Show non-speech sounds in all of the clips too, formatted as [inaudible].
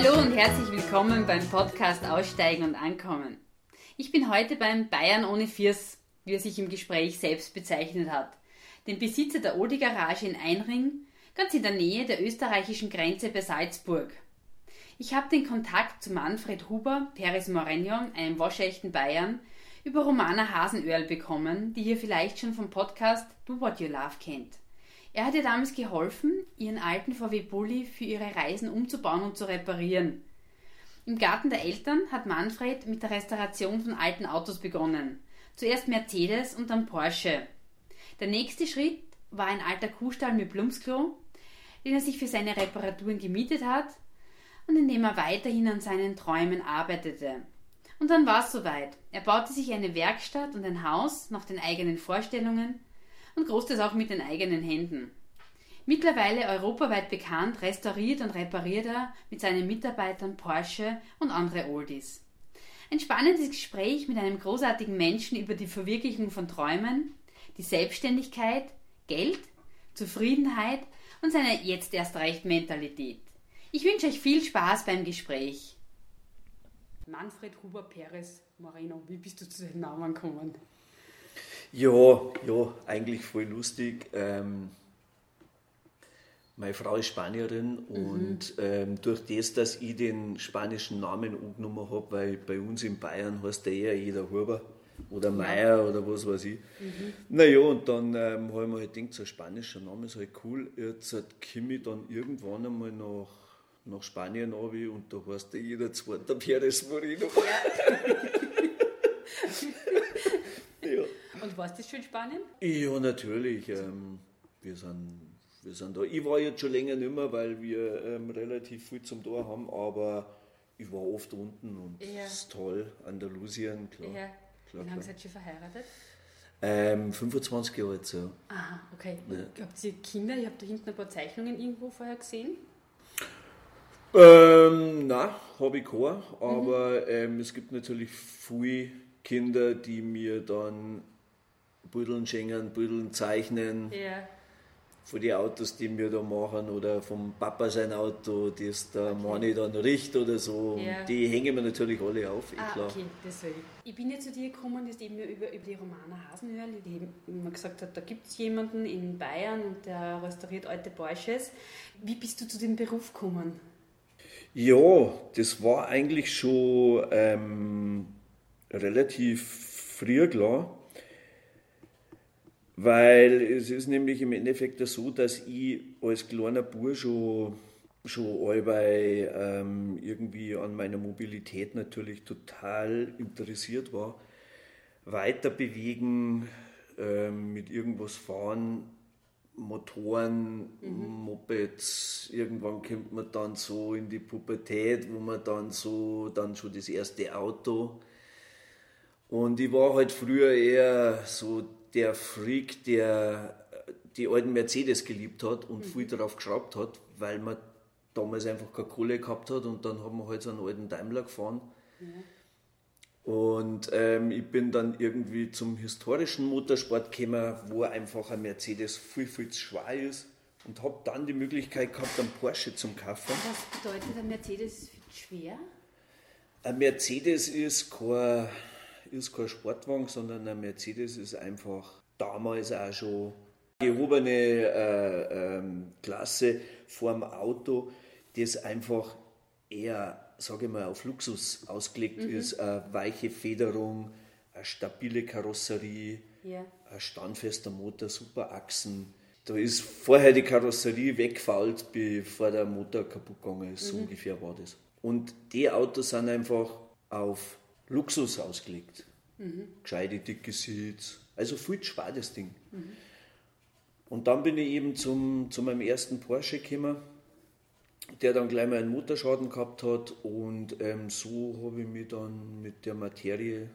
hallo und herzlich willkommen beim Podcast Aussteigen und Ankommen. Ich bin heute beim Bayern ohne Fiers, wie er sich im Gespräch selbst bezeichnet hat, dem Besitzer der Odi Garage in Einring, ganz in der Nähe der österreichischen Grenze bei Salzburg. Ich habe den Kontakt zu Manfred Huber, Peres Morenion, einem waschechten Bayern, über Romana Hasenöhrl bekommen, die ihr vielleicht schon vom Podcast Do What You Love kennt. Er hat ihr damals geholfen, ihren alten VW Bulli für ihre Reisen umzubauen und zu reparieren. Im Garten der Eltern hat Manfred mit der Restauration von alten Autos begonnen. Zuerst Mercedes und dann Porsche. Der nächste Schritt war ein alter Kuhstall mit Plumpsklo, den er sich für seine Reparaturen gemietet hat und in dem er weiterhin an seinen Träumen arbeitete. Und dann war es soweit. Er baute sich eine Werkstatt und ein Haus nach den eigenen Vorstellungen und groß das auch mit den eigenen Händen. Mittlerweile europaweit bekannt, restauriert und repariert er mit seinen Mitarbeitern Porsche und andere Oldies. Ein spannendes Gespräch mit einem großartigen Menschen über die Verwirklichung von Träumen, die Selbstständigkeit, Geld, Zufriedenheit und seine jetzt erst recht Mentalität. Ich wünsche euch viel Spaß beim Gespräch. Manfred Huber Perez Moreno, wie bist du zu den Namen gekommen? Ja, ja, eigentlich voll lustig. Ähm, meine Frau ist Spanierin mhm. und ähm, durch das, dass ich den spanischen Namen angenommen habe, weil bei uns in Bayern heißt der eher jeder Huber oder Meier ja. oder was weiß ich. Mhm. Naja, und dann ähm, habe ich mir halt gedacht, so ein spanischer Name ist halt cool. Jetzt halt komme ich dann irgendwann einmal nach, nach Spanien runter und da heißt der jeder zweite Perez Moreno. Ja. Und warst du schon in Spanien? Ja, natürlich. Ähm, wir, sind, wir sind da. Ich war jetzt schon länger nicht mehr, weil wir ähm, relativ viel zum Tor haben, aber ich war oft unten und ja. ist toll. Andalusien, klar. Ja. klar Wie lange seid ihr verheiratet? Ähm, 25 Jahre jetzt, ja. Aha, okay. Ja. Habt ihr Kinder? Ich habe da hinten ein paar Zeichnungen irgendwo vorher gesehen. Ähm, nein, habe ich keine, aber mhm. ähm, es gibt natürlich viele Kinder, die mir dann Büdeln schenken, Büdeln zeichnen. Ja. Von den Autos, die wir da machen, oder vom Papa sein Auto, das der okay. Mani dann riecht oder so. Ja. Die hängen wir natürlich alle auf, eh ah, klar. Okay, deswegen. Ich bin ja zu dir gekommen, das eben über, über die Romana Hasenhörl, die immer gesagt hat, da gibt es jemanden in Bayern und der restauriert alte Porsches. Wie bist du zu dem Beruf gekommen? Ja, das war eigentlich schon ähm, relativ früh klar. Weil es ist nämlich im Endeffekt so, dass ich als kleiner Bub schon, schon allbei ähm, irgendwie an meiner Mobilität natürlich total interessiert war. Weiter bewegen, ähm, mit irgendwas fahren, Motoren, mhm. Mopeds, irgendwann kommt man dann so in die Pubertät, wo man dann so, dann schon das erste Auto. Und ich war halt früher eher so der Freak, der die alten Mercedes geliebt hat und mhm. viel darauf geschraubt hat, weil man damals einfach keine Kohle gehabt hat und dann haben wir halt so einen alten Daimler gefahren. Mhm. Und ähm, ich bin dann irgendwie zum historischen Motorsport gekommen, wo einfach ein Mercedes viel, viel zu schwer ist und habe dann die Möglichkeit gehabt, einen Porsche zum kaufen. Was bedeutet ein Mercedes schwer? Ein Mercedes ist kein ist kein Sportwagen, sondern ein Mercedes ist einfach damals auch schon gehobene äh, ähm, Klasse vorm Auto, das einfach eher, sage ich mal, auf Luxus ausgelegt mhm. ist. Eine weiche Federung, eine stabile Karosserie, ja. ein standfester Motor, super Achsen. Da ist vorher die Karosserie weggefault, bevor der Motor kaputt gegangen ist. Mhm. So ungefähr war das. Und die Autos sind einfach auf Luxus ausgelegt. Mhm. Gescheite, dicke Sitz. Also viel schwer das Ding. Mhm. Und dann bin ich eben zum, zu meinem ersten Porsche gekommen, der dann gleich mal einen Motorschaden gehabt hat. Und ähm, so habe ich mich dann mit der Materie.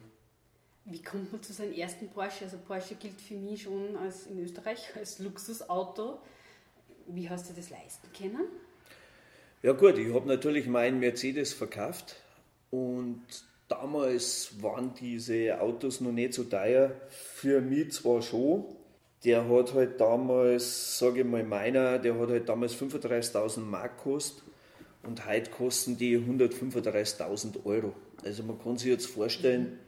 Wie kommt man zu seinem ersten Porsche? Also Porsche gilt für mich schon als in Österreich [laughs] als Luxusauto. Wie hast du das leisten können? Ja gut, ich habe natürlich meinen Mercedes verkauft und Damals waren diese Autos noch nicht so teuer. Für mich zwar schon. Der hat halt damals, sage ich mal meiner, der hat halt damals 35.000 Mark gekostet. Und heute kosten die 135.000 Euro. Also man kann sich jetzt vorstellen,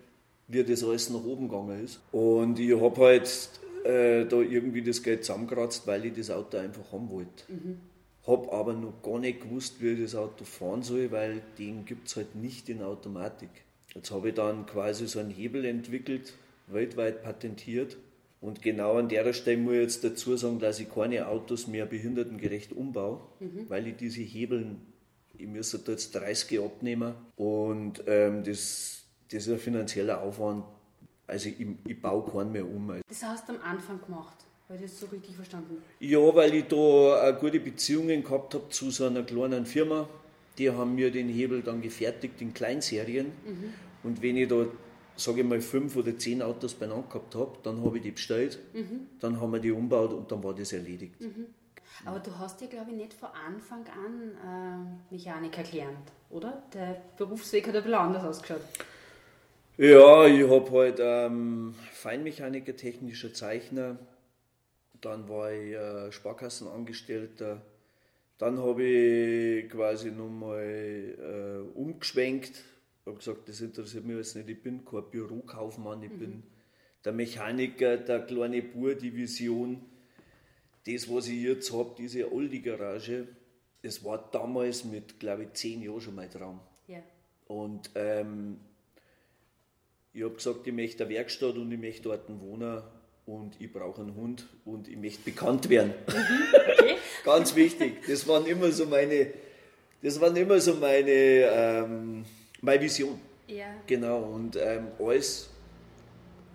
wie das alles nach oben gegangen ist. Und ich habe halt äh, da irgendwie das Geld zusammengekratzt, weil ich das Auto einfach haben wollte. Mhm. Habe aber noch gar nicht gewusst, wie ich das Auto fahren soll, weil den gibt es halt nicht in Automatik. Jetzt habe ich dann quasi so einen Hebel entwickelt, weltweit patentiert. Und genau an der Stelle muss ich jetzt dazu sagen, dass ich keine Autos mehr behindertengerecht umbaue, mhm. weil ich diese Hebeln, ich müsste da jetzt 30 abnehmen und ähm, das, das ist ein finanzieller Aufwand. Also ich, ich baue keinen mehr um. Das hast du am Anfang gemacht? Habe ich das so richtig verstanden? Ja, weil ich da gute Beziehungen gehabt habe zu so einer kleinen Firma. Die haben mir den Hebel dann gefertigt in Kleinserien. Mhm. Und wenn ich da, sage ich mal, fünf oder zehn Autos beieinander gehabt habe, dann habe ich die bestellt, mhm. dann haben wir die umgebaut und dann war das erledigt. Mhm. Aber du hast ja, glaube ich, nicht von Anfang an äh, Mechaniker gelernt, oder? Der Berufsweg hat ein bisschen anders ausgeschaut. Ja, ich habe halt ähm, Feinmechaniker, technischer Zeichner, dann war ich äh, Sparkassenangestellter. Dann habe ich quasi nochmal äh, umgeschwenkt. Ich habe gesagt, das interessiert mich jetzt nicht. Ich bin kein Bürokaufmann, ich mhm. bin der Mechaniker, der kleine Bur, die Vision. Das, was ich jetzt habe, diese Aldi-Garage, das war damals mit, glaube ich, zehn Jahren schon mein Traum. Ja. Und ähm, ich habe gesagt, ich möchte eine Werkstatt und ich möchte dort wohnen und ich brauche einen Hund und ich möchte bekannt werden. Okay. [laughs] Ganz wichtig. Das waren immer so meine, das waren immer so meine, ähm, meine Vision. Ja. Genau. Und ähm, alles,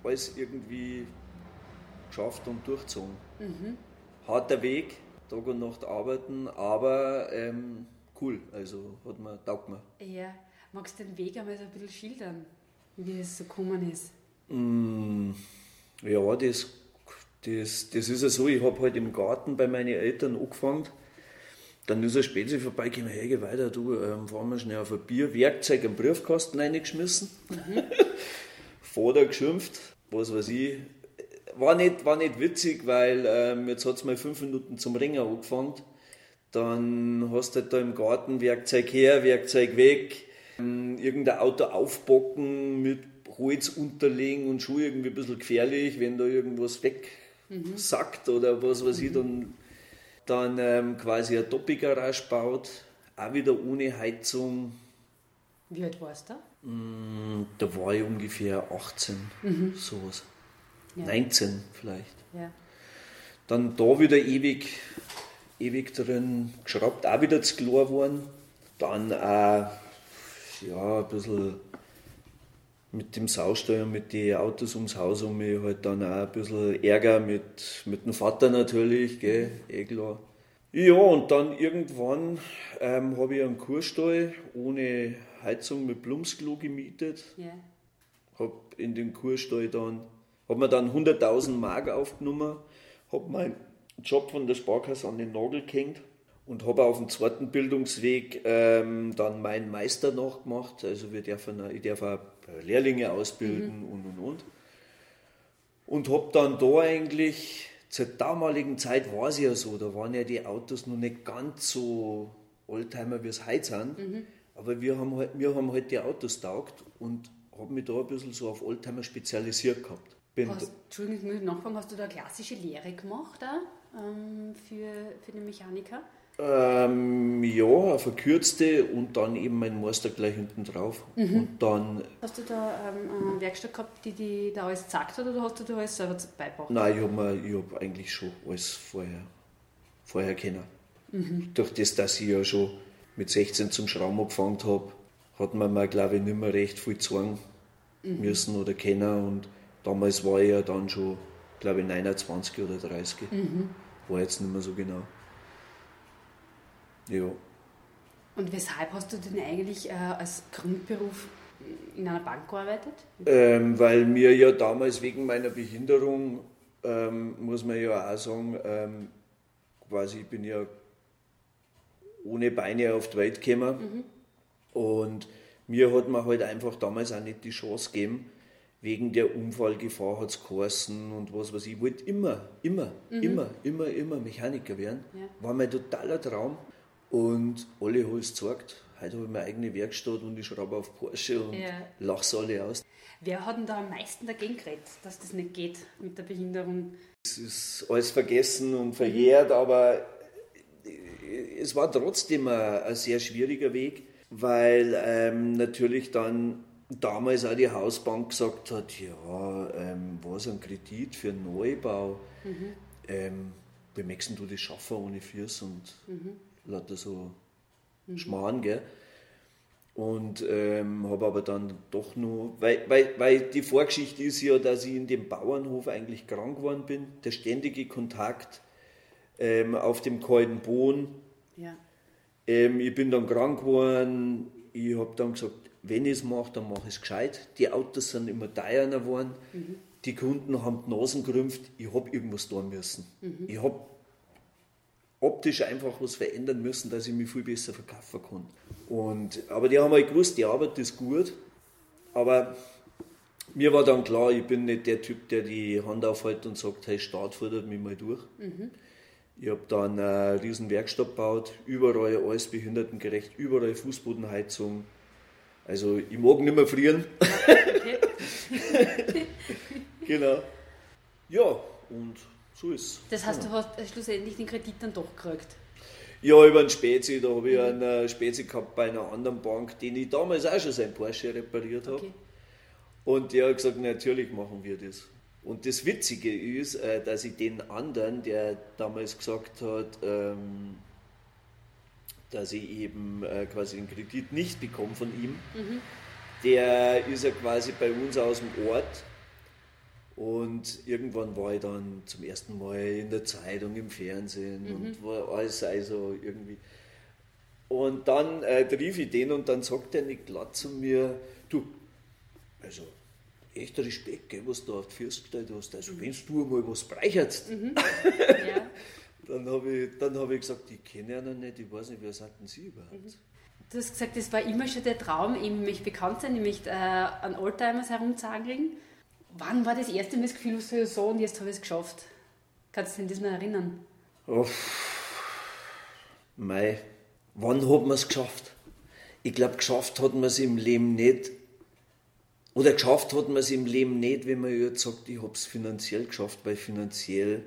alles irgendwie geschafft und durchzogen. Mhm. Harter Weg, Tag und Nacht arbeiten, aber ähm, cool. Also hat mir, taugt mir. Ja. Magst du den Weg einmal so ein bisschen schildern, wie es so gekommen ist? Mm. Ja, das, das, das ist ja so, ich habe halt im Garten bei meinen Eltern angefangen. Dann ist er später vorbeigekommen, hey, geh weiter, du, ähm, fahren wir schnell auf ein Bier, Werkzeug im Briefkasten reingeschmissen. Mhm. [laughs] Vater geschimpft, was weiß ich. War nicht, war nicht witzig, weil ähm, jetzt hat es mal fünf Minuten zum Ringen angefangen. Dann hast du halt da im Garten Werkzeug her, Werkzeug weg, ähm, irgendein Auto aufbocken mit Holz unterlegen und schon irgendwie ein bisschen gefährlich, wenn da irgendwas wegsackt mhm. oder was weiß ich, dann, dann ähm, quasi eine Doppelgarage baut, auch wieder ohne Heizung. Wie alt warst du da? Mm, da war ich ungefähr 18, mhm. sowas. Ja. 19 vielleicht. Ja. Dann da wieder ewig, ewig drin geschraubt, auch wieder zu klar geworden. Dann auch ja, ein bisschen mit dem Saustall und mit den Autos ums Haus um mich halt dann auch ein bisschen Ärger mit, mit dem Vater natürlich, gell, eh klar. Ja, und dann irgendwann ähm, habe ich einen Kurstall ohne Heizung mit Blumsklo gemietet. Yeah. Habe in den Kurstall dann, habe mir dann 100.000 Mark aufgenommen, habe meinen Job von der Sparkasse an den Nagel gehängt und habe auf dem zweiten Bildungsweg ähm, dann meinen Meister nachgemacht. Also wir dürfen, ich darf auch Lehrlinge ausbilden mhm. und und und. Und habe dann da eigentlich, zur damaligen Zeit war es ja so, da waren ja die Autos noch nicht ganz so Oldtimer, wie es heute sind. Mhm. Aber wir haben, halt, wir haben halt die Autos taugt und habe mich da ein bisschen so auf Oldtimer spezialisiert gehabt. Hast, Entschuldigung, ich muss nachfragen, hast du da klassische Lehre gemacht auch, ähm, für, für den Mechaniker? Ähm, ja, eine verkürzte und dann eben mein Master gleich hinten drauf. Mhm. Und dann, hast du da ähm, eine Werkstatt gehabt, die dir da alles gezeigt hat oder hast du da alles selber beigebracht? Nein, ich habe hab eigentlich schon alles vorher, vorher kennen. Mhm. Durch das, dass ich ja schon mit 16 zum Schrauben angefangen habe, hat man mir, glaube ich, nicht mehr recht viel zeigen mhm. müssen oder kennen. Und damals war ich ja dann schon, glaube ich, 29 oder 30. Mhm. War jetzt nicht mehr so genau. Ja. Und weshalb hast du denn eigentlich äh, als Grundberuf in einer Bank gearbeitet? Ähm, weil mir ja damals wegen meiner Behinderung, ähm, muss man ja auch sagen, ähm, quasi ich bin ja ohne Beine auf die Welt gekommen. Mhm. Und mir hat man halt einfach damals auch nicht die Chance gegeben, wegen der Unfallgefahr hat es geheißen und was weiß ich. Ich wollte immer, immer, mhm. immer, immer, immer Mechaniker werden. Ja. War mein totaler Traum. Und alle haben es gezeigt. Heute habe ich meine eigene Werkstatt und ich schraube auf Porsche und Ja. lache es alle aus. Wer hat denn da am meisten dagegen geredet, dass das nicht geht mit der Behinderung? Es ist alles vergessen und verjährt, aber es war trotzdem ein, ein sehr schwieriger Weg, weil ähm, natürlich dann damals auch die Hausbank gesagt hat, ja, ähm, was ein Kredit für einen Neubau, ähm, wie möchtest du das schaffen ohne Füße und lauter so Schmarrn, gell? Und ähm, habe aber dann doch nur, weil, weil, weil die Vorgeschichte ist ja, dass ich in dem Bauernhof eigentlich krank geworden bin, der ständige Kontakt ähm, auf dem kalten Boden. Ja. Ähm, ich bin dann krank geworden, ich habe dann gesagt, wenn ich es mache, dann mache ich es gescheit. Die Autos sind immer teurer geworden, die Kunden haben die Nasen gerümpft, ich habe irgendwas tun müssen. Ich habe optisch einfach was verändern müssen, dass ich mich viel besser verkaufen kann. Und, aber die haben halt gewusst, die Arbeit ist gut, aber mir war dann klar, ich bin nicht der Typ, der die Hand aufhält und sagt, hey, Staat fordert mich mal durch. Ich habe dann eine riesen Werkstatt gebaut, überall alles behindertengerecht, überall Fußbodenheizung. Also ich mag nicht mehr frieren. Okay. [laughs] Genau. Ja, und so ist. Das heißt, du hast schlussendlich den Kredit dann doch gekriegt. Ja, über einen Spezi, da habe ich einen äh, Spezi gehabt bei einer anderen Bank, den ich damals auch schon sein Porsche repariert habe. Okay. Und der hat gesagt, natürlich machen wir das. Und das Witzige ist, äh, dass ich den anderen, der damals gesagt hat, ähm, dass ich eben äh, quasi den Kredit nicht bekomme von ihm, der ist ja quasi bei uns aus dem Ort. Und irgendwann war ich dann zum ersten Mal in der Zeitung, im Fernsehen und war alles also irgendwie. Und dann äh, rief ich den und dann sagt er nicht glatt zu mir, du, also echter Respekt, gell, was du auf die Füße gestellt hast. Also wenn du mal was breicherst, [laughs] Ja. dann habe ich, dann hab ich gesagt, ich kenne ihn noch nicht, ich weiß nicht, wer seid denn Sie überhaupt? Du hast gesagt, das war immer schon der Traum, eben mich bekannt sein, nämlich äh, an Oldtimers herumzuangeln. Wann war das erste Mal das Gefühl, du so und jetzt habe ich es geschafft? Kannst du dich an das noch erinnern? Oh, Mei, wann hat man es geschafft? Ich glaube, geschafft hat man es im Leben nicht. Oder geschafft hat man es im Leben nicht, wenn man jetzt sagt, ich habe es finanziell geschafft, weil finanziell,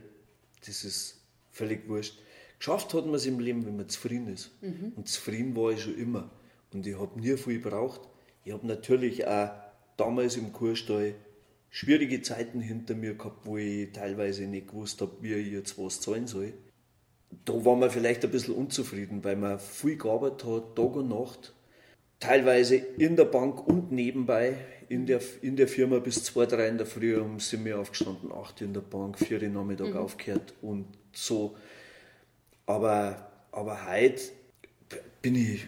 das ist völlig wurscht. Geschafft hat man es im Leben, wenn man zufrieden ist. Und zufrieden war ich schon immer. Und ich habe nie viel gebraucht. Ich habe natürlich auch damals im Kurstall schwierige Zeiten hinter mir gehabt, wo ich teilweise nicht gewusst habe, wie ich jetzt was zahlen soll. Da war man vielleicht ein bisschen unzufrieden, weil man viel gearbeitet hat, Tag und Nacht. Teilweise in der Bank und nebenbei in der, in der Firma bis 2, 3 in der Früh um sind wir aufgestanden, 8 in der Bank, 4 Uhr Nachmittag aufgehört und so. Aber, aber heute bin ich,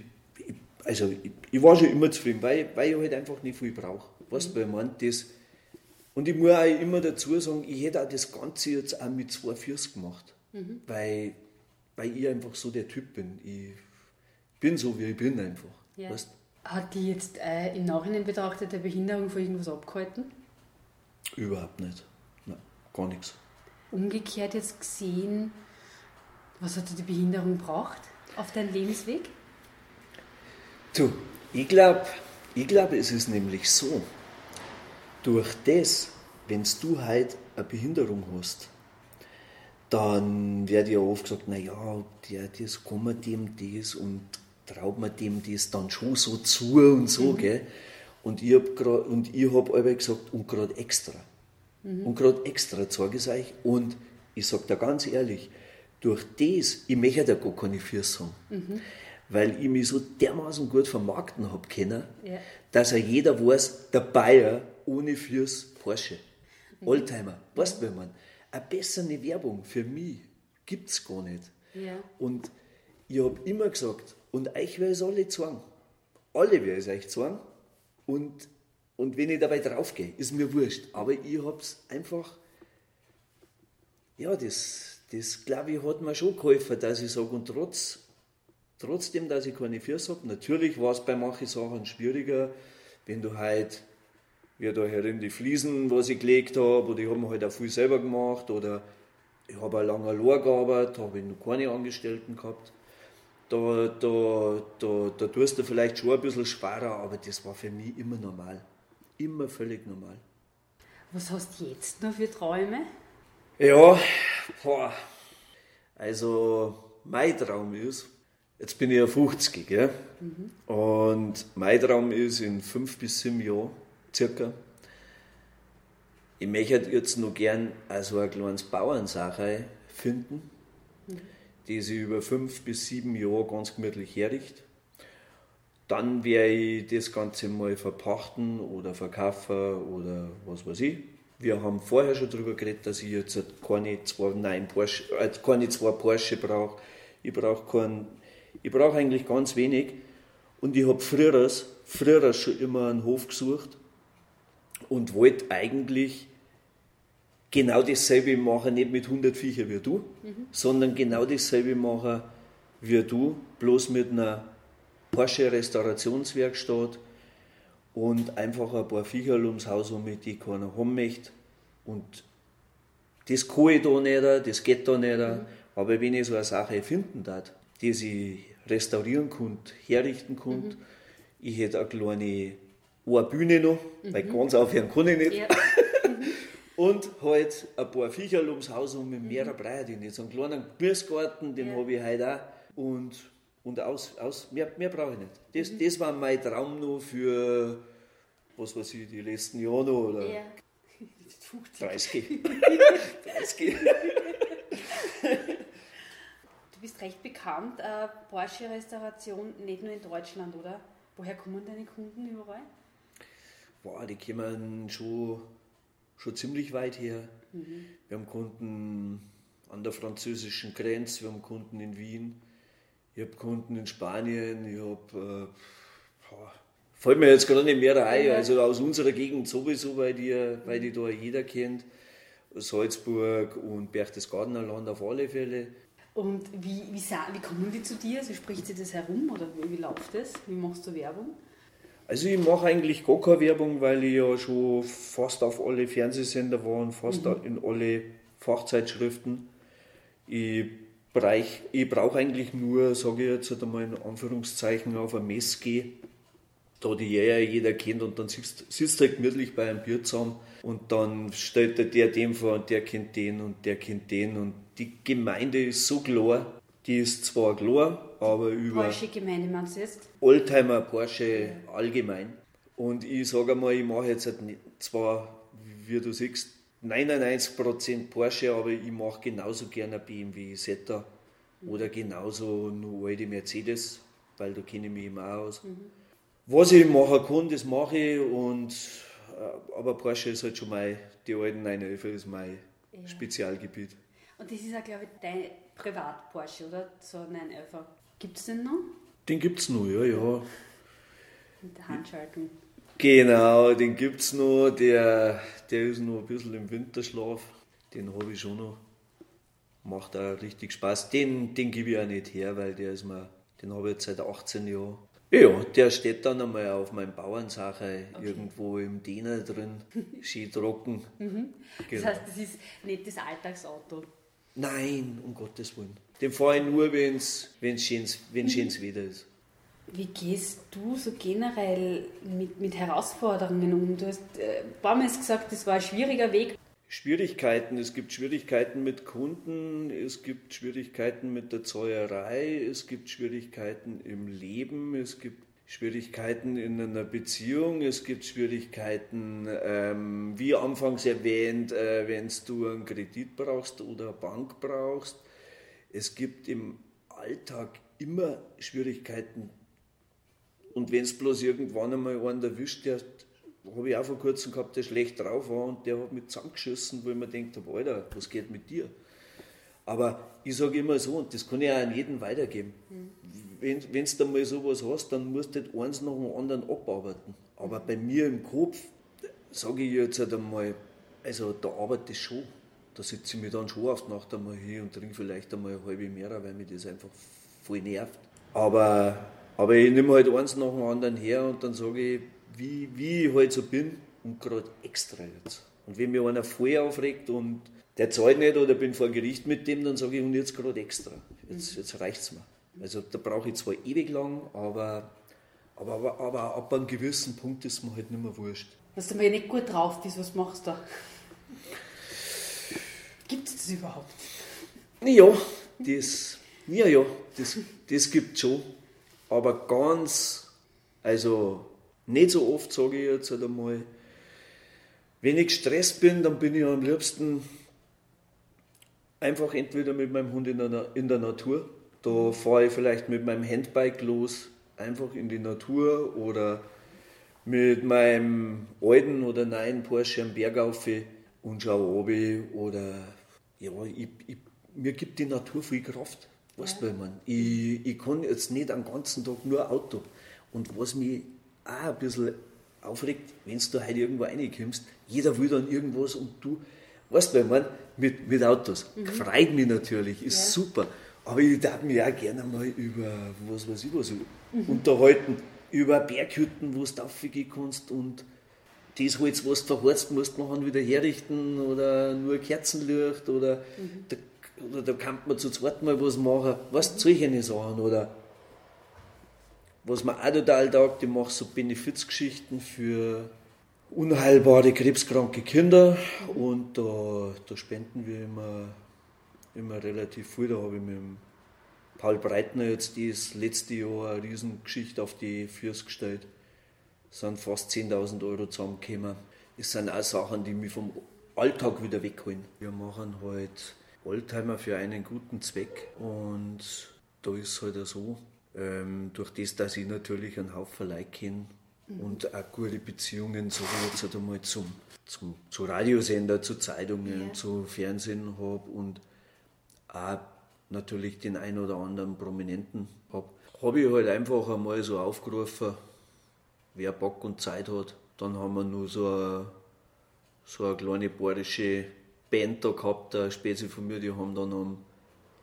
also ich, ich war schon immer zufrieden, weil, weil ich halt einfach nicht viel brauche. Weißt du, weil ich mein, das, und ich muss auch immer dazu sagen, ich hätte auch das Ganze jetzt auch mit zwei Füßen gemacht. Weil, weil ich einfach so der Typ bin. Ich bin so, wie ich bin einfach. Ja. Weißt? Hat die jetzt äh, im Nachhinein betrachtet der Behinderung von irgendwas abgehalten? Überhaupt nicht. Nein, gar nichts. Umgekehrt jetzt gesehen, was hat dir die Behinderung gebracht auf deinem Lebensweg? Du, ich glaube, ich glaub, es ist nämlich so, durch das, wenn du halt eine Behinderung hast, dann wird ja oft gesagt, naja, der, das kann man dem das und traut man dem das dann schon so zu und so, gell? Und ich habe und ich hab aber gesagt, und gerade extra. Und gerade extra sage ich es euch. Und ich sage da ganz ehrlich, durch das, ich möchte da gar keine Füße haben, weil ich mich so dermaßen gut vermarkten habe können, Ja. dass ja jeder weiß, der Bayer ohne Füße Porsche, Oldtimer, weißt du, man, eine bessere Werbung für mich gibt es gar nicht. Ja. Und ich habe immer gesagt, und euch werde ich es alle zeigen. Alle werde ich es euch zeigen. Und, und wenn ich dabei draufgehe, ist mir wurscht. Aber ich habe es einfach, ja, das, das glaube ich, hat mir schon geholfen, dass ich sage, und trotz, trotzdem, dass ich keine Füße habe, natürlich war es bei manchen Sachen schwieriger, wenn du halt, wie da herin die Fliesen, was ich gelegt habe, oder ich habe mir halt auch viel selber gemacht, oder ich habe auch lange allein gearbeitet, habe ich noch keine Angestellten gehabt. da, da, da, da tust du vielleicht schon ein bisschen schwerer, aber das war für mich immer normal. Immer völlig normal. Was hast du jetzt noch für Träume? Ja, boah. also mein Traum ist, jetzt bin ich ja 50, gell? Mhm. und mein Traum ist in fünf bis sieben Jahren circa, ich möchte jetzt noch gern also ein kleines Bauernsache finden, mhm. die sich über fünf bis sieben Jahre ganz gemütlich herrichtet. Dann werde ich das Ganze mal verpachten oder verkaufen oder was weiß ich. Wir haben vorher schon darüber geredet, dass ich jetzt keine zwei, nein, Porsche, äh, keine zwei Porsche brauche. Ich brauche brauche eigentlich ganz wenig. Und ich habe früher, früher schon immer einen Hof gesucht und wollte eigentlich genau dasselbe machen, nicht mit 100 Viecher wie du, mhm. sondern genau dasselbe machen wie du, bloß mit einer Porsche Restaurationswerkstatt und einfach ein paar Viecher ums Haus um, die keiner haben möchte. Und das kann ich da nicht, das geht da nicht. Mhm. Aber wenn ich so eine Sache finden darf, die ich restaurieren kann, herrichten kann, mhm. ich hätte eine kleine eine Bühne noch, mhm. weil ganz aufhören kann ich nicht. Ja. [laughs] und halt ein paar Viecher ums Haus um mit mehreren mhm. Breite. So einen kleinen Gemüsegarten, den ja. habe ich heute auch. Und und aus, aus mehr, mehr brauche ich nicht. Das, mhm. das war mein Traum noch für, was weiß ich, die letzten Jahre noch. Oder ja. [laughs] 30. 30. [laughs] du bist recht bekannt, äh, Porsche-Restauration, nicht nur in Deutschland, oder? Woher kommen deine Kunden überall? Boah, die kommen schon, schon ziemlich weit her. Mhm. Wir haben Kunden an der französischen Grenze, wir haben Kunden in Wien, ich habe Kunden in Spanien, ich habe, äh, fällt mir jetzt gerade nicht mehr ein, also aus unserer Gegend sowieso, weil die, weil die da jeder kennt. Salzburg und Berchtesgadener Land auf alle Fälle. Und wie, wie, wie kommen die zu dir? Also spricht sie das herum oder wie, wie läuft das? Wie machst du Werbung? Also ich mache eigentlich gar keine Werbung, weil ich ja schon fast auf alle Fernsehsender war und fast mhm. in alle Fachzeitschriften. Ich Bereich, ich brauche eigentlich nur, sage ich jetzt einmal in Anführungszeichen, auf ein Mess gehen, da die ja jeder kennt und dann sitzt, sitzt halt gemütlich bei einem Bier zusammen und dann stellt der dem vor und der kennt den und der kennt den und die Gemeinde ist so klar, die ist zwar klar, aber über... Porsche-Gemeinde meinst du jetzt? Oldtimer Porsche ja. allgemein. Und ich sage mal, ich mache jetzt halt zwar, wie du siehst, 99% Porsche, aber ich mache genauso gerne BMW Zeta oder genauso nur alte Mercedes, weil da kenne ich mich immer aus. Mhm. Was ich machen kann, das mache ich und äh, aber Porsche ist halt schon mein, die alten 911 ist mein ja. Spezialgebiet. Und das ist auch, glaube ich, dein Privat-Porsche, oder? So ein 911. Gibt es den noch? Den gibt es noch, ja, ja. Mit der Handschaltung. Genau, den gibt es noch. Der, der ist noch ein bisschen im Winterschlaf. Den habe ich schon noch. Macht auch richtig Spaß. Den, den gebe ich auch nicht her, weil der ist mir, den habe ich jetzt seit 18 Jahren. Ja, der steht dann einmal auf meinem Bauernsache okay. irgendwo im Diener drin, [laughs] schön trocken. Mhm. Genau. Das heißt, das ist nicht das Alltagsauto? Nein, um Gottes Willen. Den fahre ich nur, wenn es schönes, wenn's schönes Wetter ist. Wie gehst du so generell mit, mit Herausforderungen um? Du hast äh, ein paar Mal gesagt, das war ein schwieriger Weg. Schwierigkeiten. Es gibt Schwierigkeiten mit Kunden, es gibt Schwierigkeiten mit der Zäuerei, es gibt Schwierigkeiten im Leben, es gibt Schwierigkeiten in einer Beziehung, es gibt Schwierigkeiten, ähm, wie anfangs erwähnt, äh, wenn du einen Kredit brauchst oder eine Bank brauchst. Es gibt im Alltag immer Schwierigkeiten und wenn es bloß irgendwann einmal einen erwischt, der habe ich auch vor kurzem gehabt, der schlecht drauf war und der hat mich zusammengeschossen, wo ich mir denkt habe, Alter, was geht mit dir? Aber ich sage immer so, und das kann ich auch an jeden weitergeben, mhm. wenn du mal sowas hast, dann musst du nicht eins nach dem anderen abarbeiten. Aber bei mir im Kopf sage ich jetzt halt einmal, also da arbeitet es schon. Da sitze ich mir dann schon oft Nacht einmal hin und trinke vielleicht einmal eine halbe mehr, weil mich das einfach voll nervt. Aber aber ich nehme halt eins nach dem anderen her und dann sage ich, wie, wie ich halt so bin und gerade extra jetzt. Und wenn mir einer voll aufregt und der zahlt nicht oder bin vor Gericht mit dem, dann sage ich, und jetzt gerade extra. Jetzt, mhm. jetzt reicht es mir. Also da brauche ich zwar ewig lang, aber, aber, aber, aber ab einem gewissen Punkt ist mir halt nicht mehr wurscht. Was du mal nicht gut drauf bist, was machst du da? Gibt es das überhaupt? Ja, das, ja, ja, das, das gibt es schon. Aber ganz, also nicht so oft sage ich jetzt halt einmal, wenn ich gestresst bin, dann bin ich am liebsten einfach entweder mit meinem Hund in der, in der Natur. Da fahre ich vielleicht mit meinem Handbike los, einfach in die Natur oder mit meinem alten oder neuen Porsche am Berg auf und schaue runter oder ja, ich, ich, mir gibt die Natur viel Kraft. Weißt du, ja. man? Ich, ich kann jetzt nicht den ganzen Tag nur Auto. Und was mich auch ein bisschen aufregt, wenn du heute irgendwo reinkommst, jeder will dann irgendwas und du, weißt du, man, mit, mit Autos. Mhm. Freut mich natürlich, ist ja. super. Aber ich darf mich auch gerne mal über was weiß ich was mhm. unterhalten. Über Berghütten, wo du raufgehen kannst und das Holz, was du verheizt, musst man wieder herrichten oder nur Kerzenlicht oder, mhm. da, oder da kann man zu zweit mal was machen. Weißt du, solche Sachen oder was mir auch total taugt, ich mache so Benefizgeschichten für unheilbare krebskranke Kinder und da, da spenden wir immer, immer relativ viel. Da habe ich mit dem Paul Breitner jetzt das letzte Jahr eine Riesengeschichte auf die Füße gestellt. Es sind fast 10.000 Euro zusammengekommen. Das sind auch Sachen, die mich vom Alltag wieder wegholen. Wir machen halt Oldtimer für einen guten Zweck und da ist es halt so, ähm, durch das, dass ich natürlich einen Haufen Leute kenne mhm. und auch gute Beziehungen so jetzt halt einmal zum, zum, zu Radiosender, zu Zeitungen, ja. zu Fernsehen habe und auch natürlich den ein oder anderen Prominenten habe, habe ich halt einfach einmal so aufgerufen, wer Bock und Zeit hat. Dann haben wir nur so eine, so eine kleine bayerische Band da gehabt, eine Spezi von mir, die haben dann am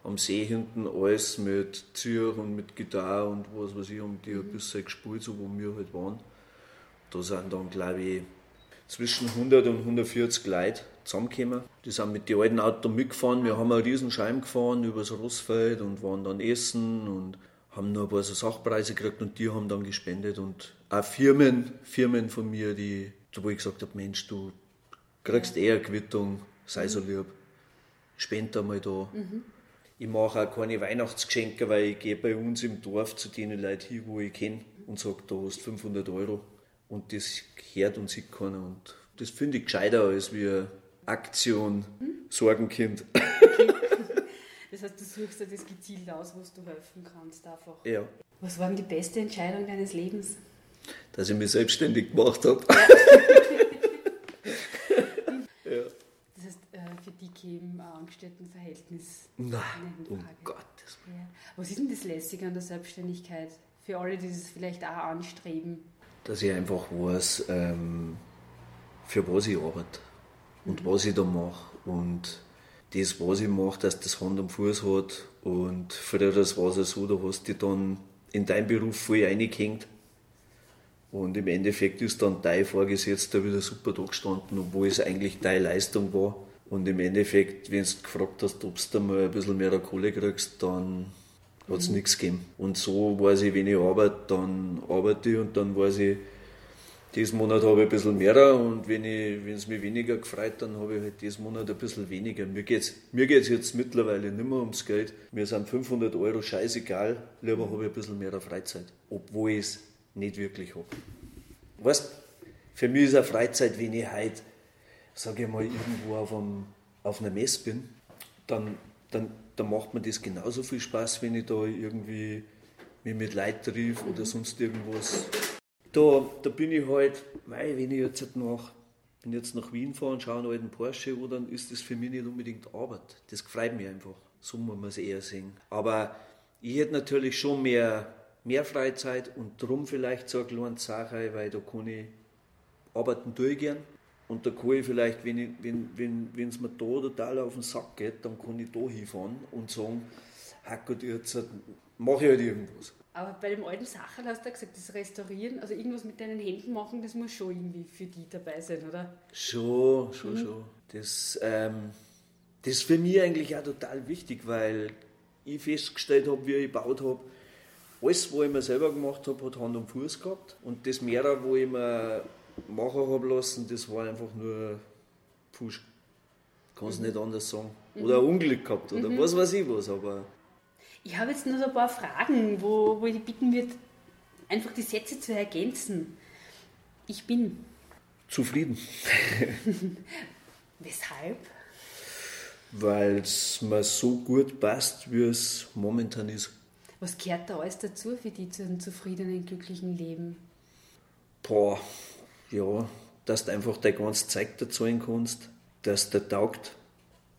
am See hinten alles mit Zürich und mit Gitarre und was weiß ich, haben die ein bisschen gespielt, so wo wir halt waren. Da sind dann, glaube ich, zwischen 100 und 140 Leute zusammengekommen. Die sind mit den alten Autos mitgefahren. Wir haben einen riesen Scheim gefahren übers Rossfeld und waren dann essen und haben noch ein paar so Sachpreise gekriegt und die haben dann gespendet. Und auch Firmen, Firmen von mir, die, wo ich gesagt habe, Mensch, du kriegst eher Quittung, sei so lieb, spend einmal da. Mhm. Ich mache auch keine Weihnachtsgeschenke, weil ich gehe bei uns im Dorf zu den Leuten hin, wo ich kenne und sage, da hast du 500 Euro. Und das hört und sieht keiner. Und das finde ich gescheiter als wie Aktion hm? Sorgenkind. Das heißt, du suchst dir das gezielt aus, was du helfen kannst einfach. Ja. Was war denn die beste Entscheidung deines Lebens? Dass ich mich selbstständig gemacht habe. Ja. [laughs] die im Angestelltenverhältnis. Nein, um Gottes Willen. Ja. Was ist denn das Lässige an der Selbstständigkeit? Für alle, die das vielleicht auch anstreben. Dass ich einfach weiß, ähm, für was ich arbeite und mhm. was ich da mache. Und das, was ich mache, dass das Hand am Fuß hat. Und früher das war es so, da hast du dann in deinem Beruf voll reingehängt. Und im Endeffekt ist dann dein Vorgesetzter wieder super da gestanden, obwohl es eigentlich deine Leistung war. Und im Endeffekt, wenn du gefragt hast, ob du mal ein bisschen mehr Kohle kriegst, dann hat es mhm. nichts gegeben. Und so weiß ich, wenn ich arbeite, dann arbeite ich und dann weiß ich, diesen Monat habe ich ein bisschen mehr und wenn es mich weniger gefreut, dann habe ich halt diesen Monat ein bisschen weniger. Mir geht es mir geht's jetzt mittlerweile nicht mehr ums Geld. Mir sind 500 Euro scheißegal, lieber habe ich ein bisschen mehr Freizeit, obwohl ich es nicht wirklich habe. Weißt für mich ist eine Freizeit, wenn ich heute sage ich mal, irgendwo auf, einem, auf einer Messe bin, dann, dann, dann macht mir das genauso viel Spaß, wenn ich da irgendwie mich mit Leuten triff oder sonst irgendwas. Da, da bin ich halt, weil wenn ich jetzt halt nach, wenn jetzt nach Wien fahre und schaue einen alten Porsche an, dann ist das für mich nicht unbedingt Arbeit. Das freut mich einfach. So muss man es eher sehen. Aber ich hätte natürlich schon mehr, mehr Freizeit und darum vielleicht so eine kleine Sache, weil da kann ich arbeiten durchgehen und da kann ich vielleicht, wenn es wenn, wenn, mir da total auf den Sack geht, dann kann ich da hinfahren und sagen, Gott, jetzt mache ich halt irgendwas. Aber bei dem alten Sachen hast du ja gesagt, das Restaurieren, also irgendwas mit deinen Händen machen, das muss schon irgendwie für die dabei sein, oder? Schon, schon, mhm. schon. Das, ähm, das ist für mich eigentlich auch total wichtig, weil ich festgestellt habe, wie ich gebaut habe, alles, was ich mir selber gemacht habe, hat Hand und Fuß gehabt. Und das mehrere, wo ich mir machen habe lassen, das war einfach nur Pfusch. Kann es mhm. nicht anders sagen. Oder ein Unglück gehabt oder mhm. was weiß ich was. Aber ich habe jetzt nur so ein paar Fragen, wo, wo ich bitten würde, einfach die Sätze zu ergänzen. Ich bin. Zufrieden. [laughs] Weshalb? Weil es mir so gut passt, wie es momentan ist. Was gehört da alles dazu für die zu einem zufriedenen, glücklichen Leben? Boah, ja, dass du einfach dein ganzes Zeug dazu kannst, dass der taugt,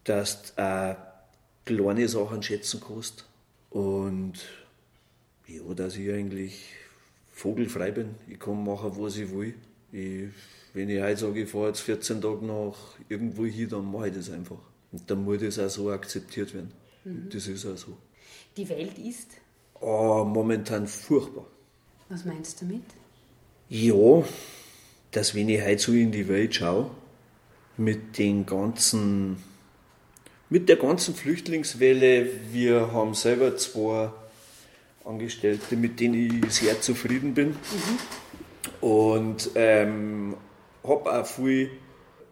dass du auch kleine Sachen schätzen kannst und ja, dass ich eigentlich vogelfrei bin. Ich kann machen, was ich will. Ich, wenn ich heute sage, ich fahre jetzt 14 Tage nach irgendwo hin, dann mache ich das einfach. Und dann muss das auch so akzeptiert werden. Mhm. Das ist auch so. Die Welt ist? Oh, momentan furchtbar. Was meinst du damit? Ja, dass wenn ich heute so in die Welt schaue, mit den ganzen, mit der ganzen Flüchtlingswelle, wir haben selber zwei Angestellte, mit denen ich sehr zufrieden bin. Mhm. Und ähm, habe auch viel,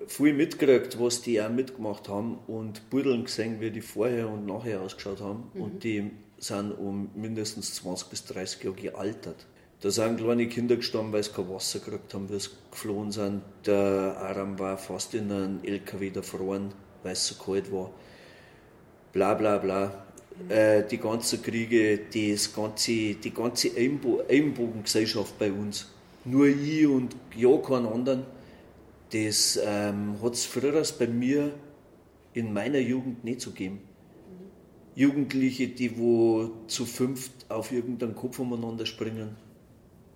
viel mitgekriegt, was die auch mitgemacht haben und Buddeln gesehen, wie die vorher und nachher ausgeschaut haben. Mhm. Und die sind um mindestens 20 bis 30 Jahre gealtert. Da sind kleine Kinder gestorben, weil sie kein Wasser gekriegt haben, weil sie geflohen sind. Der Aram war fast in einem LKW erfroren, weil es so kalt war. Bla bla bla. Äh, die ganzen Kriege, das ganze, die ganze Ellenbogengesellschaft bei uns. Nur ich und ja keinen anderen. Das ähm, hat es früher bei mir in meiner Jugend nicht so gegeben. Jugendliche, die wo zu fünft auf irgendeinen Kopf umeinander springen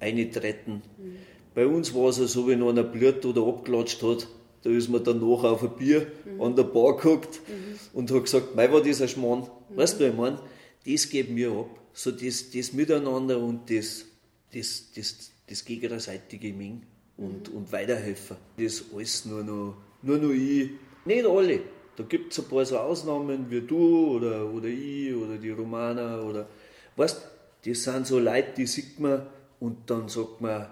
eintreten. Mhm. Bei uns war es ja so, wenn einer blöd oder abgelatscht hat, da ist man danach auf ein Bier mhm. an der Bar geguckt mhm. und hat gesagt, mei war dieser Schmarrn. Mhm. Weißt du, ich meine, das geht mir ab. So das, das Miteinander und das, das, das, das gegenseitige Ming und, mhm. und Weiterhelfen. Das alles nur noch, nur noch ich. Nicht alle. Da gibt es ein paar so Ausnahmen wie du oder, oder ich oder die Romaner oder weißt das sind so Leute, die sieht man, und dann sagt man,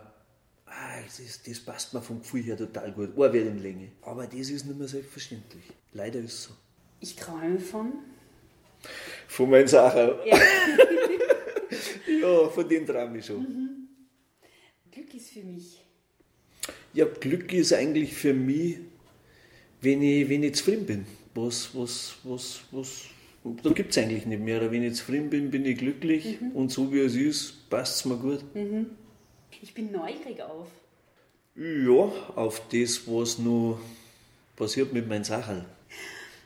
ah, das, das passt mir vom Gefühl her total gut, Ohrwellenlänge. Aber das ist nicht mehr selbstverständlich. Leider ist es so. Ich träume von? Von meinen Sachen. Ja, [laughs] ja von dem träume ich schon. Mhm. Glück ist für mich. Ja, Glück ist eigentlich für mich, wenn ich, wenn ich zufrieden bin. Was, was, was, was, da gibt es eigentlich nicht mehr. Wenn ich zufrieden bin, bin ich glücklich mhm. und so wie es ist, passt es mir gut. Mhm. Ich bin neugierig auf. Ja, auf das, was noch passiert mit meinen Sachen.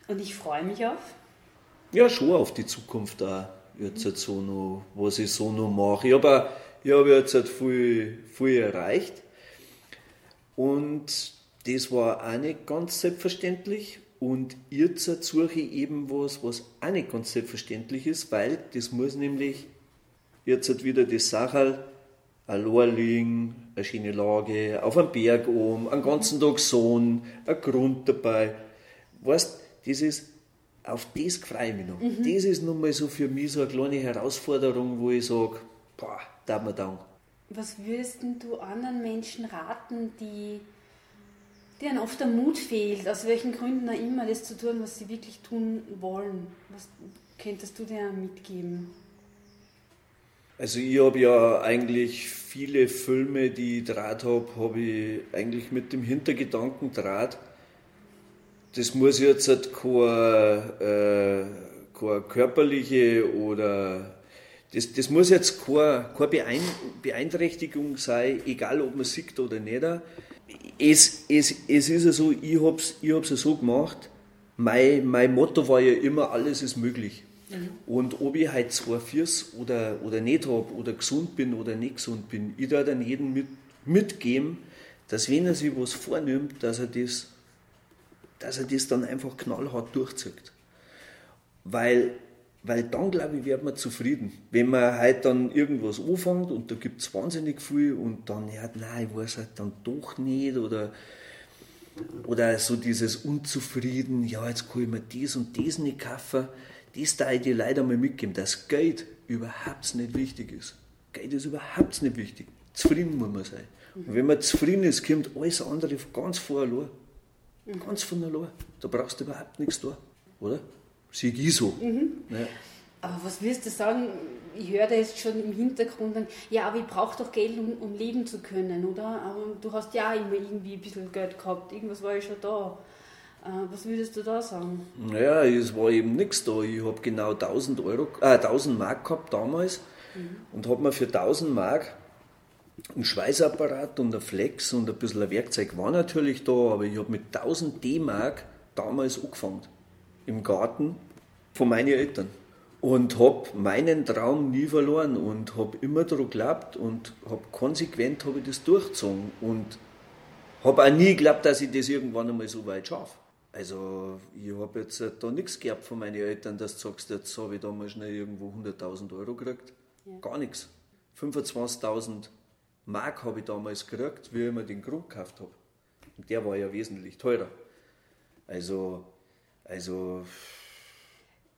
Und ich freue mich auf? Ja, schon auf die Zukunft auch. Jetzt mhm. so noch, was ich so noch mache. Ich habe hab jetzt halt viel, viel erreicht. Und das war auch nicht ganz selbstverständlich. Und jetzt suche ich eben was, was auch nicht ganz selbstverständlich ist, weil das muss nämlich jetzt halt wieder das Sachal allein liegen, eine schöne Lage, auf einem Berg oben, einen ganzen Tag Sonne, ein Grund dabei. Weißt, das ist, auf das freue ich mich noch. Mhm. Das ist nochmal so für mich so eine kleine Herausforderung, wo ich sage, boah, da mir Dank. Was würdest du anderen Menschen raten, die denen oft der Mut fehlt, aus welchen Gründen auch immer, das zu tun, was sie wirklich tun wollen. Was könntest du dir mitgeben? Also ich habe ja eigentlich viele Filme, die ich draht habe, habe ich eigentlich mit dem Hintergedanken draht. Das muss jetzt halt keine, äh, keine körperliche oder das, das muss jetzt keine, keine Beeinträchtigung sein, egal ob man sieht oder nicht es, es, es ist ja so, ich habe es ich ja so gemacht, mein, mein Motto war ja immer, alles ist möglich. Mhm. Und ob ich halt zwei Füße oder, oder nicht habe, oder gesund bin oder nicht gesund bin, ich da dann jedem mit, mitgeben, dass wenn er sich was vornimmt, dass er das, dass er das dann einfach knallhart durchzieht. Weil weil dann, glaube ich, wird man zufrieden. Wenn man halt dann irgendwas anfängt und da gibt es wahnsinnig viel und dann, ja, nein, ich weiß halt dann doch nicht oder, oder so dieses Unzufrieden, ja, jetzt kann ich mir das und das nicht kaufen, Das da ich dir leider mal mitgeben, dass Geld überhaupt nicht wichtig ist. Geld ist überhaupt nicht wichtig. Zufrieden muss man sein. Und wenn man zufrieden ist, kommt alles andere ganz vor allein. Ganz von allein. Da brauchst du überhaupt nichts da, oder? Sieh ich so. Mhm. Ja. Aber was wirst du sagen? Ich höre da jetzt schon im Hintergrund, dann, ja, aber ich brauche doch Geld, um, um, leben zu können, oder? Aber du hast ja immer irgendwie ein bisschen Geld gehabt, irgendwas war ja schon da. Äh, was würdest du da sagen? Naja, es war eben nichts da. Ich habe genau 1000, Euro, äh, 1000 Mark gehabt damals mhm. und habe mir für 1000 Mark ein Schweißapparat und ein Flex und ein bisschen ein Werkzeug war natürlich da, aber ich habe mit 1000 D-Mark damals angefangen. Im Garten von meinen Eltern. Und habe meinen Traum nie verloren und habe immer daran geglaubt und habe konsequent hab ich das durchgezogen. Und habe auch nie geglaubt, dass ich das irgendwann einmal so weit schaffe. Also ich habe jetzt da nichts gehabt von meinen Eltern, dass du sagst, jetzt habe ich da mal schnell irgendwo 100.000 Euro gekriegt. Ja. Gar nichts. 25.000 Mark habe ich damals gekriegt, wie ich mir den Grund gekauft habe. Und der war ja wesentlich teurer. Also, also.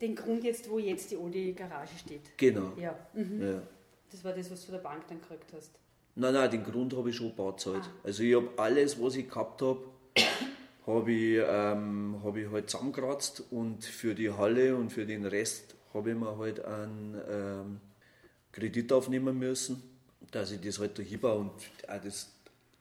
Den Grund jetzt, wo jetzt die alte Garage steht. Genau. Ja. Mhm. ja. Das war das, was du von der Bank dann gekriegt hast. Nein, nein, den Grund habe ich schon gebaut. Ah. Also ich habe alles, was ich gehabt habe, habe ich, ähm, hab ich halt zusammengekratzt und für die Halle und für den Rest habe ich mir halt einen ähm, Kredit aufnehmen müssen dass ich das halt da hinbaue. Und auch das,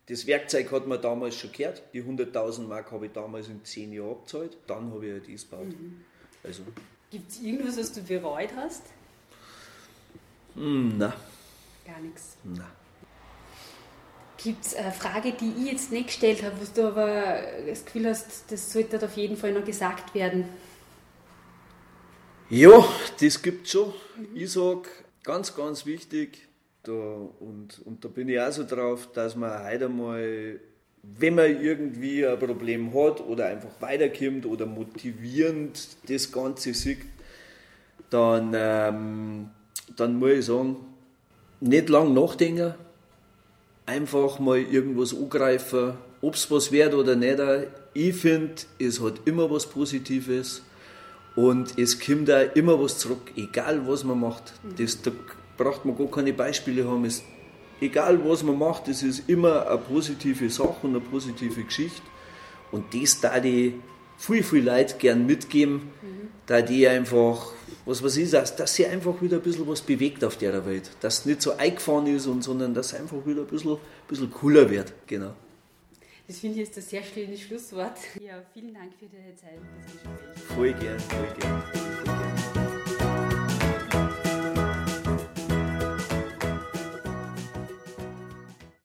das Werkzeug hat man damals schon gehört. Die 100.000 Mark habe ich damals in 10 Jahren abgezahlt. Dann habe ich halt das gebaut. Mhm. Also. Gibt es irgendwas, was du bereut hast? Mm, nein. Gar nichts? Nein. Gibt es eine Frage, die ich jetzt nicht gestellt habe, wo du aber das Gefühl hast, das sollte auf jeden Fall noch gesagt werden? Ja, das gibt es schon. Mhm. Ich sage, ganz, ganz wichtig, da, und, und da bin ich auch so drauf, dass man heute einmal, wenn man irgendwie ein Problem hat oder einfach weiterkommt oder motivierend das Ganze sieht, dann, ähm, dann muss ich sagen, nicht lang nachdenken, einfach mal irgendwas angreifen, ob es was wird oder nicht. Ich finde, es hat immer was Positives und es kommt auch immer was zurück, egal was man macht. Das, da braucht man gar keine Beispiele haben. Es, egal was man macht, es ist immer eine positive Sache und eine positive Geschichte. Und das da die viel, viel Leute gern mitgeben, mhm. da die einfach, was weiß ich, dass, dass sie einfach wieder ein bisschen was bewegt auf der Welt. Dass es nicht so eingefahren ist, und, sondern dass es einfach wieder ein bisschen, ein bisschen cooler wird. Genau. Das finde ich ist ein sehr schönes Schlusswort. Ja, vielen Dank für deine Zeit. Voll gern, voll gern. Voll gern.